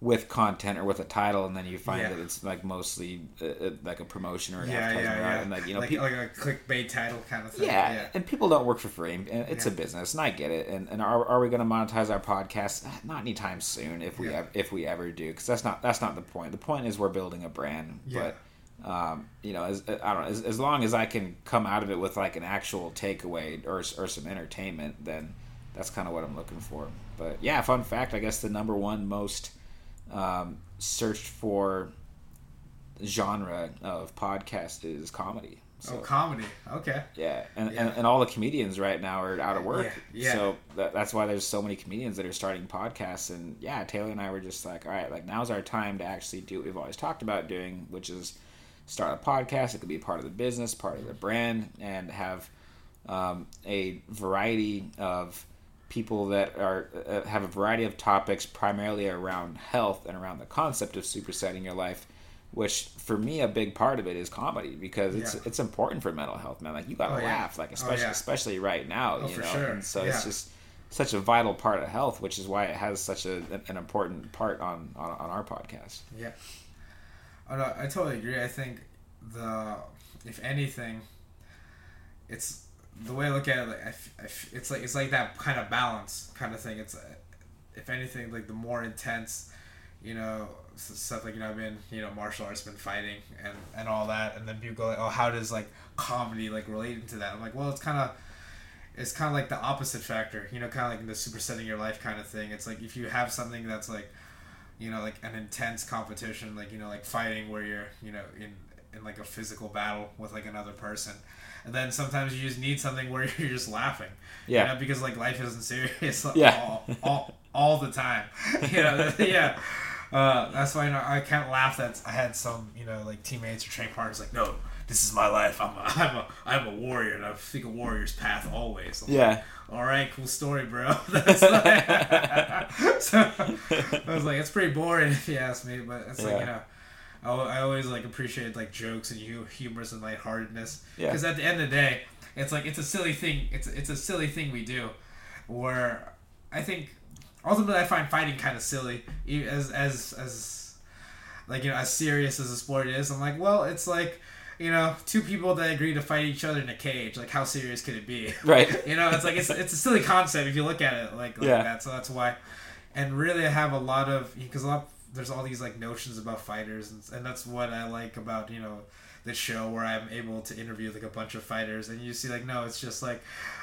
with content or with a title, and then you find
Yeah.
that it's like mostly uh, uh, like a promotion or an
Yeah,
advertisement,
yeah, yeah.
and like you know,
like,
people,
like a clickbait title kind of thing.
yeah, and people don't work for free. And it's a business, and I get it. And, and are, are we going to monetize our podcast? Not anytime soon, if we
Yeah.
ev- if we ever do, because that's not that's not the point. The point is we're building a brand. But um, you know, as I don't know, as, as long as I can come out of it with like an actual takeaway or or some entertainment, then that's kind of what I'm looking for. But yeah, fun fact, I guess the number one most um, searched for genre of podcast is comedy.
oh, comedy. Okay.
Yeah, and,
Yeah.
And, and all the comedians right now are out of work.
Yeah, yeah.
So that, that's why there's so many comedians that are starting podcasts. And yeah, Taylor and I were just like, all right, like now's our time to actually do what we've always talked about doing, which is start a podcast. It could be part of the business, part of the brand, and have um, a variety of people that are uh, have a variety of topics primarily around health and around the concept of supersetting your life which for me a big part of it is comedy because it's
Yeah.
it's important for mental health man like you gotta
Oh, yeah.
laugh like
Oh,
especially
yeah.
especially right now
Oh,
you know
sure.
and so
Yeah.
it's just such a vital part of health which is why it has such a an important part on on, on our podcast
Yeah. Oh, no, I totally agree. I think the if anything, it's the way I look at it. Like I it's like it's like that kind of balance kind of thing. It's uh, if anything, like the more intense, you know, stuff like you know, I've been you know martial arts, been fighting and and all that, and then people go like, oh, how does like comedy like relate into that? I'm like, well, it's kind of it's kind of like the opposite factor, you know, kind of like the supersetting your life kind of thing. It's like if you have something that's like, you know, like an intense competition, like you know, like fighting where you're, you know, in in like a physical battle with like another person, and then sometimes you just need something where you're just laughing,
Yeah.
you know, because like life isn't serious
Yeah.
all, all all the time, you know, yeah. Uh, that's why you know, I can't laugh that I had some you know like teammates or training partners like no this is my life I'm a, I'm a I'm a warrior and I think a warrior's path always I'm like,
yeah
all right, cool story, bro. That's like, so I was like, it's pretty boring if you ask me, but it's like you know, I, I always like appreciate like jokes and hu- humors and lightheartedness
Yeah.
because at the end of the day, it's like it's a silly thing. It's it's a silly thing we do, where I think ultimately I find fighting kind of silly as as as like you know as serious as a sport is. I'm like, well, it's like. You know, two people that agree to fight each other in a cage. Like, how serious could it be?
right
you know it's like it's, it's a silly concept if you look at it like, like
Yeah.
that so that's why and really i have a lot of because a lot there's all these like notions about fighters and, and that's what i like about you know the show where i'm able to interview like a bunch of fighters and you see like no it's just like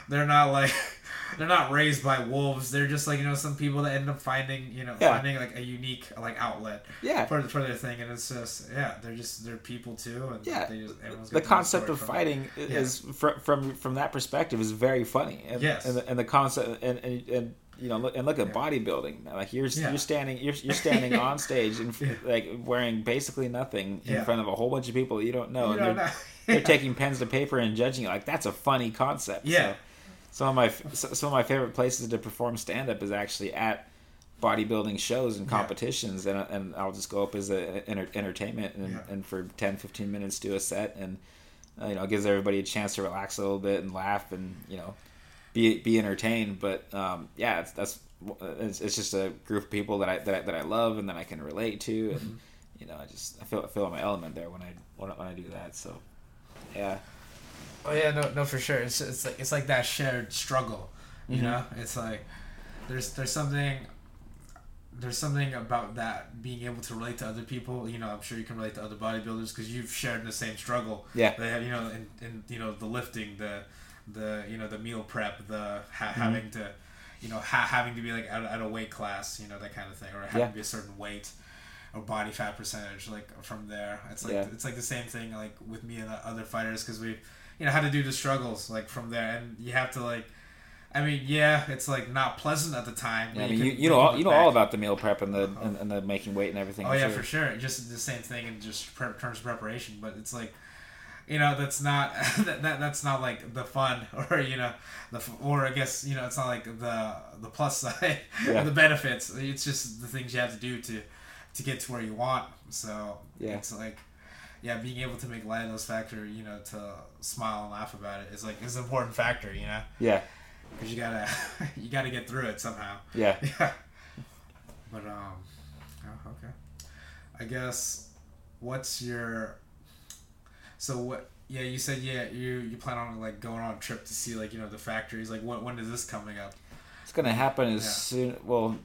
they're not like they're not raised by wolves they're just like you know some people that end up finding you know
Yeah.
finding like a unique like outlet
yeah
for, for their thing and it's just yeah they're just they're people too and
Yeah.
they just,
the
got their own
concept of fighting is from, from from that perspective is very funny and,
Yes.
and, the, and the concept and, and, and you know look, and look at
Yeah.
bodybuilding like you're
Yeah.
you're standing you're, you're standing on stage and
Yeah.
like wearing basically nothing in front of a whole bunch of people that you don't know
You
and
don't
they're,
know.
they're taking pens to paper and judging you like that's a funny concept
Yeah.
so some of my some of my favorite places to perform stand up is actually at bodybuilding shows and competitions and, and I'll just go up as a enter, entertainment and, and for 10 15 minutes do a set and uh, you know, it gives everybody a chance to relax a little bit and laugh and, you know, be be entertained. But um, yeah, it's, that's it's, it's just a group of people that I that I, that I love and that I can relate to, and mm-hmm. you know, I just I feel I feel in my element there when I when when I do that. So yeah.
Oh yeah, no, no, for sure. It's it's like it's like that shared struggle, you mm-hmm. know. It's like there's there's something there's something about that being able to relate to other people. You know, I'm sure you can relate to other bodybuilders because you've shared the same struggle.
Yeah.
They have, you know, in, in you know the lifting, the the you know the meal prep, the ha- mm-hmm. having to, you know, ha- having to be like at, at a weight class, you know, that kind of thing, or having yeah. to be a certain weight or body fat percentage like from there it's like yeah. it's like the same thing like with me and the other fighters because we you know had to do the struggles like from there and you have to like I mean, yeah, it's like not pleasant at the time.
Yeah, I mean, you, you know all, you know all about the meal prep and the uh-huh. and, and, the making weight and everything.
Oh yeah, sure. for sure. Just the same thing in just prep, terms of preparation, but it's like, you know, that's not that, that that's not like the fun or you know the or I guess you know it's not like the the plus side yeah. the benefits. It's just the things you have to do to to get to where you want. So yeah, it's like yeah, being able to make light of those factor, you know, to smile and laugh about it is like is an important factor, you know.
Yeah
because you gotta you gotta get through it somehow.
Yeah.
Yeah. But um, oh, okay. I guess what's your so what? Yeah, you said yeah you you plan on like going on a trip to see like you know the factories. Like when when is this coming up?
It's gonna happen as yeah. soon. Well,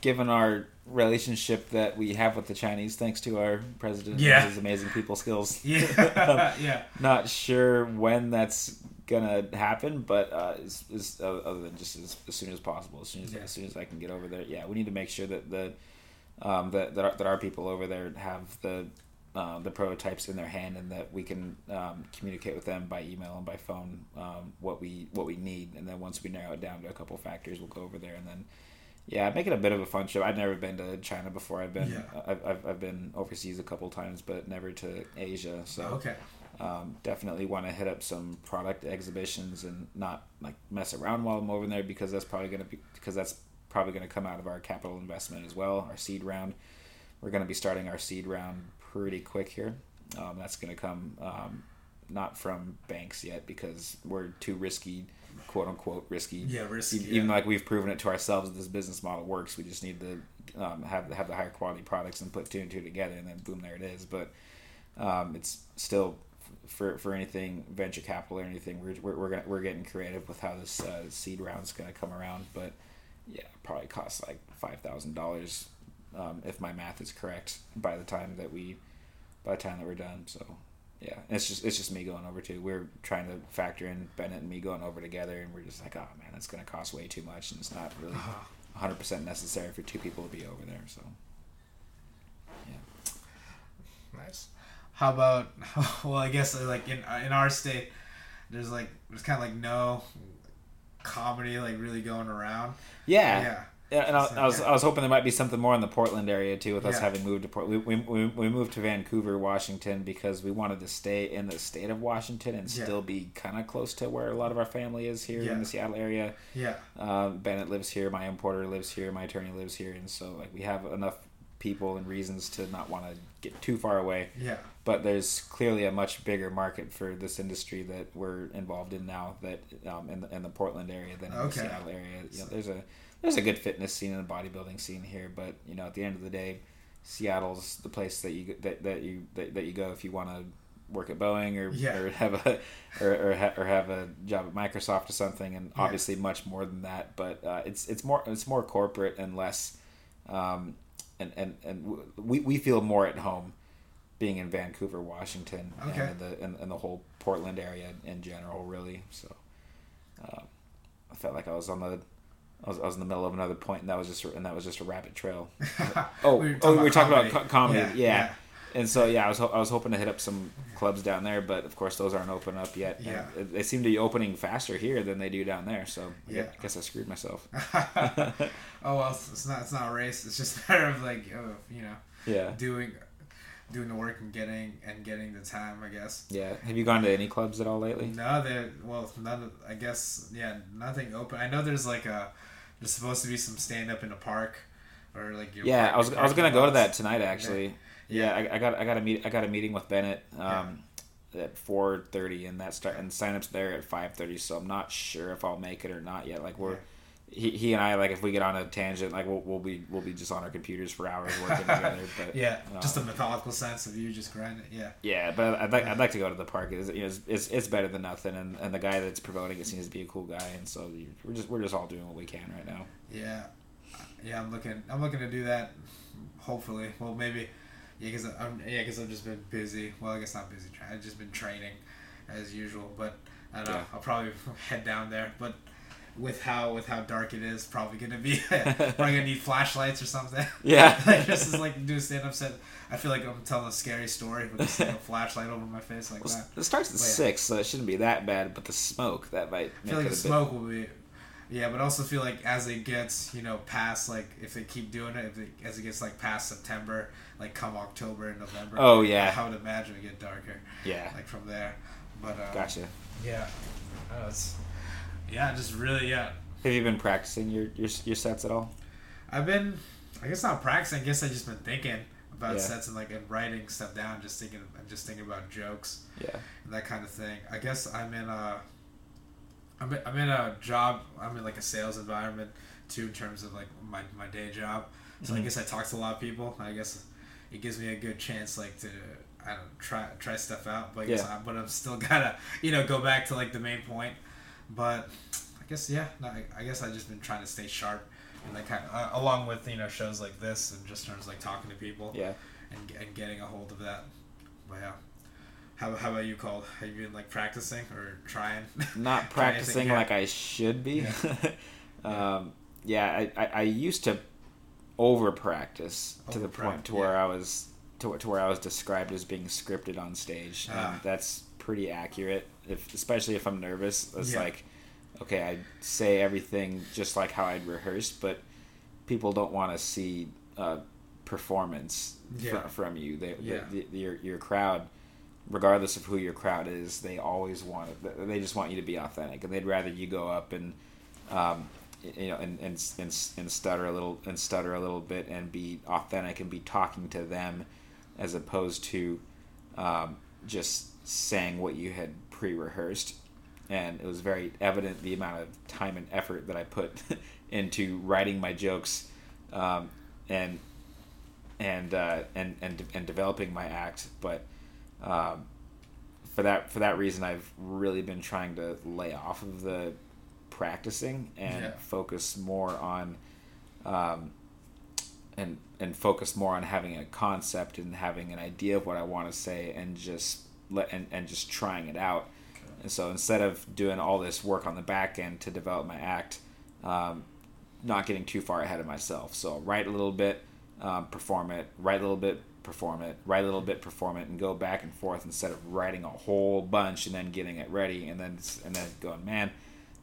given our relationship that we have with the Chinese, thanks to our president,
yeah,
his amazing people skills.
Yeah, yeah.
Not sure when that's gonna happen, but uh, is, is uh, other than just as, as, soon as possible, as soon as yeah. as soon as I can get over there. Yeah, we need to make sure that the um, that that our, that our people over there have the uh, the prototypes in their hand and that we can um, communicate with them by email and by phone um, what we what we need, and then once we narrow it down to a couple factories, we'll go over there and then. Yeah, make it a bit of a fun trip. I've never been to China before. I've been yeah. I've, I've, I've been overseas a couple times, but never to Asia. So
okay.
Um, definitely want to hit up some product exhibitions and not like mess around while I'm over there because that's probably gonna be because that's probably gonna come out of our capital investment as well. Our seed round, we're gonna be starting our seed round pretty quick here. Um, that's gonna come um, not from banks yet because we're too risky, quote unquote risky.
Yeah, risky.
Even,
yeah.
like we've proven it to ourselves that this business model works. We just need to um, have have the higher quality products and put two and two together, and then boom, there it is. But um, it's still for, for anything venture capital or anything. We're we're we're, gonna, we're getting creative with how this uh, seed round is going to come around, but yeah, probably costs like five thousand um, if my math is correct by the time that we by the time that we're done. So yeah, and it's just it's just me going over too. We're trying to factor in Bennett and me going over together, and we're just like, oh man, that's going to cost way too much, and it's not really uh-huh. hundred percent necessary for two people to be over there. So
yeah, nice how about well i guess uh, like in in our state there's like there's kind of like no comedy like really going around
yeah yeah yeah, and I, so, I was yeah. I was hoping there might be something more in the Portland area too, with us having moved to Portland. We, we, we moved to Vancouver, Washington, because we wanted to stay in the state of Washington and still be kind of close to where a lot of our family is here in the Seattle area.
Yeah.
Uh, Bennett lives here. My importer lives here. My attorney lives here, and so like we have enough people and reasons to not want to get too far away.
Yeah.
But there's clearly a much bigger market for this industry that we're involved in now. That um, in the in the Portland area than in okay. the Seattle area. You know, there's a there's a good fitness scene and a bodybuilding scene here, but you know, at the end of the day, Seattle's the place that you that, that you that, that you go if you want to work at Boeing or,
yeah.
or have a or or, ha- or, have a job at Microsoft or something, and obviously yeah. much more than that. But uh, it's it's more it's more corporate and less um, and and and we we feel more at home being in Vancouver, Washington,
okay.
and the and, and, the whole Portland area in general, really. So, uh, I felt like I was on the. I was, I was in the middle of another point, and that was just and that was just a rabbit trail. oh, we were oh, talking, oh, we were talking about, about comedy. Yeah, yeah. yeah, and so yeah, I was I was hoping to hit up some clubs down there, but of course those aren't open up yet.
Yeah,
they seem to be opening faster here than they do down there. So yeah, I guess I screwed myself.
oh well, it's not it's not a race. It's just a matter of like oh, you know
yeah
doing doing the work and getting and getting the time. I guess.
Yeah. Have you gone to any clubs at all lately?
No, they well none. Of, I guess yeah, nothing open. I know there's like a there's supposed to be some stand up in a park. Or like
yeah, I was I was gonna go to that tonight actually. Yeah yeah, I, I, got I got a meet I got a meeting with Bennett. Um, at four thirty, and that start and signups there at five thirty. So I'm not sure if I'll make it or not yet. Like we're.
Yeah.
He, he and I like if we get on a tangent like we'll, we'll be we'll be just on our computers for hours working together but
yeah,
uh,
just a methodical sense of you just grinding. Yeah,
yeah but I'd like I'd like to go to the park it's, you know, it's, it's, it's better than nothing and, and the guy that's promoting it seems to be a cool guy and so we're just we're just all doing what we can right now
yeah, yeah. I'm looking. I'm looking to do that. Hopefully, well, maybe. Yeah, because I'm yeah, because I've just been busy. Well, I guess not busy. I've just been training, as usual. But I don't know.
Yeah.
I'll probably head down there. But with how with how dark it is, probably gonna be probably gonna need flashlights or something.
Yeah.
like just as like do a stand up set. I feel like I'm telling a scary story with just, like, a flashlight over my face like
well,
that.
it starts at
yeah.
six so it shouldn't be that bad but the smoke that might
I feel like the smoke will be, yeah, but also feel like as it gets, you know, past like if they keep doing it, if it, as it gets like past September, like come October and November.
Oh, yeah.
I would imagine it get darker,
yeah
like from there. But uh,
gotcha
Yeah, I know, it's yeah, just really yeah.
have you been practicing your your, your sets at all
I've been, I guess not practicing. I guess I just been thinking about
Yeah.
sets and like and writing stuff down, just thinking, and just thinking about jokes.
yeah
and that kind of thing. I guess I'm in a I'm in, I'm in a job. I'm in like a sales environment too, in terms of like my, my day job. So I
Mhm.
guess I talk to a lot of people. I guess it gives me a good chance like to I don't try try stuff out. But
Yeah.
I, but I'm still gotta you know go back to like the main point. But I guess yeah, no, I, I guess I've just been trying to stay sharp. And like kind of, uh, along with you know shows like this and just terms like talking to people
yeah
and, and getting a hold of that. But yeah. How, how about you, Cole? Have you been like practicing or trying?
not practicing like I should be.
Yeah.
um, yeah, I, I, I used to over practice to the point to where
yeah.
I was to, to where I was described as being scripted on stage,
Ah.
and that's pretty accurate. If especially if I'm nervous, it's
Yeah.
like okay, I say everything just like how I'd rehearsed, but people don't want to see uh, performance
Yeah.
fr- from you. They,
Yeah.
the, the, your your crowd regardless of who your crowd is, they always want it. They just want you to be authentic, and they'd rather you go up and, um, you know, and, and and and stutter a little and stutter a little bit and be authentic and be talking to them, as opposed to, um, just saying what you had pre-rehearsed. And it was very evident the amount of time and effort that I put into writing my jokes, um, and and uh, and and and developing my act, but um, for that for that reason, I've really been trying to lay off of the practicing and
Yeah.
focus more on um, and and focus more on having a concept and having an idea of what I want to say and just let and, and just trying it out. And so instead of doing all this work on the back end to develop my act, um, not getting too far ahead of myself. So I'll write a little bit, um, perform it, write a little bit, perform it, write a little bit, perform it, and go back and forth instead of writing a whole bunch and then getting it ready and then and then going, man,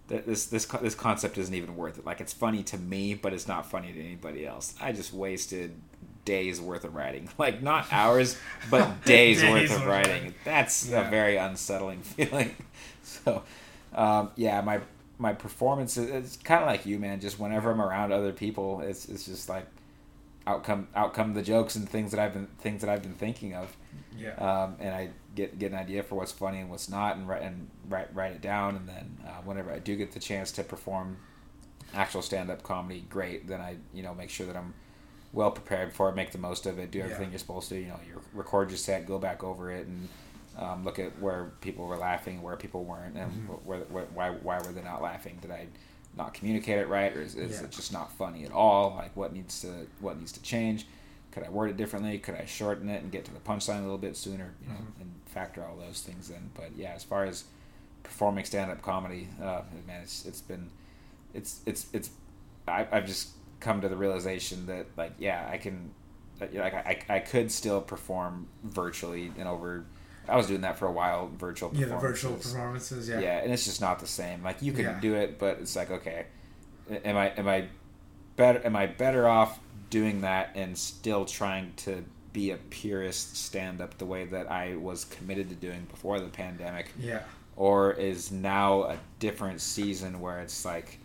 th- this this this concept isn't even worth it. Like it's funny to me, but it's not funny to anybody else. I just wasted days worth of writing, like not hours, but days,
Days
worth of writing. That's
Yeah.
a very unsettling feeling. So, um, yeah, my my performance is it's kind of like you, man. Just whenever I'm around other people, it's it's just like outcome outcome the jokes and things that I've been things that I've been thinking of,
Yeah.
um, and I get get an idea for what's funny and what's not, and write and write write it down, and then uh, whenever I do get the chance to perform actual stand up comedy, great. Then I you know make sure that I'm well prepared before I make the most of it. Do everything
Yeah.
you're supposed to. You know, you record your set, go back over it, and um, look at where people were laughing, where people weren't, and
Mhm.
where, where, why why were they not laughing? Did I not communicate it right, or is, is
Yeah.
it just not funny at all? Like what needs to what needs to change? Could I word it differently? Could I shorten it and get to the punchline a little bit sooner? You know,
Mhm.
and factor all those things in. But yeah, as far as performing stand up comedy, uh, man, it's it's been it's it's it's I, I've just come to the realization that like yeah I can uh, like I, I could still perform virtually and over I was doing that for a while virtual
yeah, the virtual
performances.
performances.
yeah.
Yeah.
and it's just not the same like you can
Yeah.
do it but it's like okay am I am I better am I better off doing that and still trying to be a purist stand up the way that I was committed to doing before the pandemic
Yeah.
or is now a different season where it's like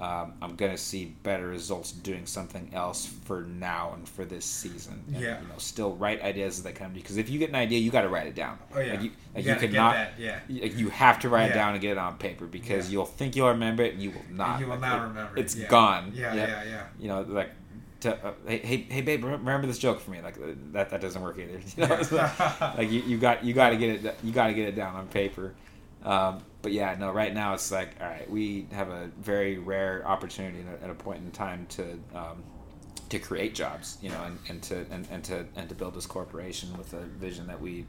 um, I'm gonna see better results doing something else for now and for this season. And,
Yeah.
you know, still write ideas as they come to you because if you get an idea, you got to write it down.
Oh yeah.
like you, like
you
you
gotta get
not.
that. Yeah.
You have to write it down and get it on paper because
Yeah.
you'll think you'll remember it and you will not.
you will
Like,
not
it-
remember.
It's
yeah.
gone.
Yeah, yeah, yeah.
You know, like, to, uh, hey, hey, hey, babe, remember this joke for me? Like that, that doesn't work either. You know, like,
Yeah.
like you, you got, you got to get it, you got to get it down on paper. Um, but yeah, no, right now it's like, all right, we have a very rare opportunity at a, at a point in time to, um, to create jobs, you know, and, and to and, and to and to build this corporation with a vision that we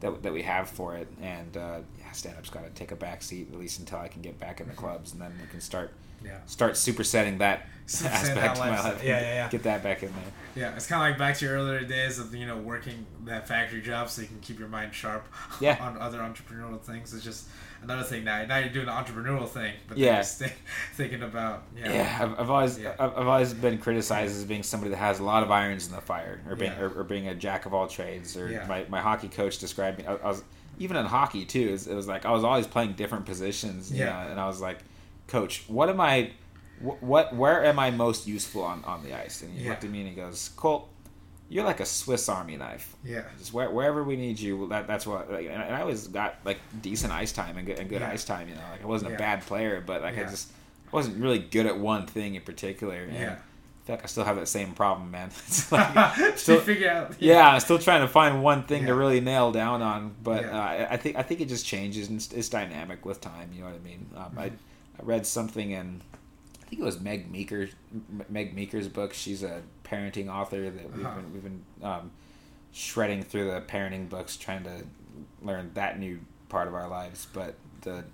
that, that we have for it. And uh, yeah, stand up's got to take a back seat at least until I can get back in the clubs, and then we can start
Yeah.
start supersetting that aspect
that
of my life.
Yeah, yeah, yeah.
Get that back in there.
Yeah, it's kind of like back to your earlier days of you know working that factory job so you can keep your mind sharp
Yeah.
on other entrepreneurial things. It's just another thing now. Now you're doing the entrepreneurial thing, but
Yeah.
then you're thinking about yeah,
Yeah, I've, I've always
Yeah.
I've, I've always been criticized as being somebody that has a lot of irons in the fire, or being
Yeah.
or, or being a jack of all trades. Or
Yeah.
my, my hockey coach described me. I, I was even in hockey too. It was, it was like I was always playing different positions. You
Yeah.
know, and I was like, Coach, what am I? wh- What where am I most useful on, on the ice? And he looked at me and he goes, Colt, you're like a Swiss Army knife.
yeah,
Just where, wherever we need you, that that's what. Like, and I always got like decent ice time and good, and good
Yeah.
ice time. You know, like I wasn't
Yeah.
a bad player, but like I
Yeah.
just wasn't really good at one thing in particular. And
Yeah.
I feel like I still have that same problem, man. It's like, still,
figure out
yeah, I'm still trying to find one thing to really nail down on. But uh, I- I think I think it just changes and it's, it's dynamic with time. You know what I mean? Um, I
Mm-hmm.
I read something in I think it was Meg Meeker Meg Meeker's book. She's a parenting author that we've
Uh-huh.
been we've been um, shredding through the parenting books, trying to learn that new part of our lives. But the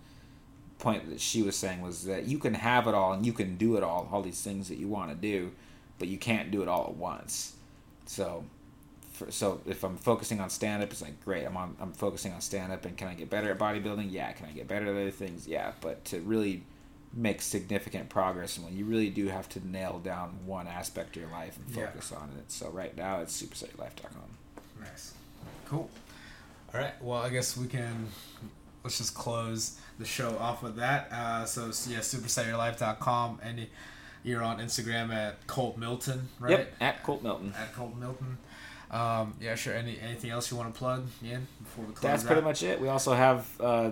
point that she was saying was that you can have it all and you can do it all, all these things that you want to do, but you can't do it all at once. So, for, so if I'm focusing on stand up, it's like great. I'm on. I'm focusing on stand up, and can I get better at bodybuilding? Yeah. Can I get better at other things? Yeah. But to really make significant progress, and when you really do have to nail down one aspect of your life and
Yeah.
focus on it. So right now, it's supersetlife.com.
Nice. Cool. All right. Well, I guess we can. Let's just close the show off with that. Uh, so yeah, supersetyourlife.com, and you're on Instagram at Colt Milton, right?
Yep. At Colt Milton.
At Colt Milton. Um, yeah, sure. Any anything else you want to plug, Ian, before we close?
That's
out?
pretty much it. We also have uh,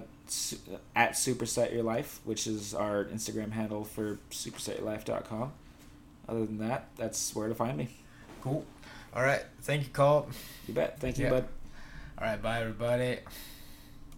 at Superset Your Life, which is our Instagram handle for supersetyourlife.com. Other than that, that's where to find me.
cool. All right. Thank you, Colt.
You bet. Thank you,
Yeah.
bud.
All right. Bye, everybody.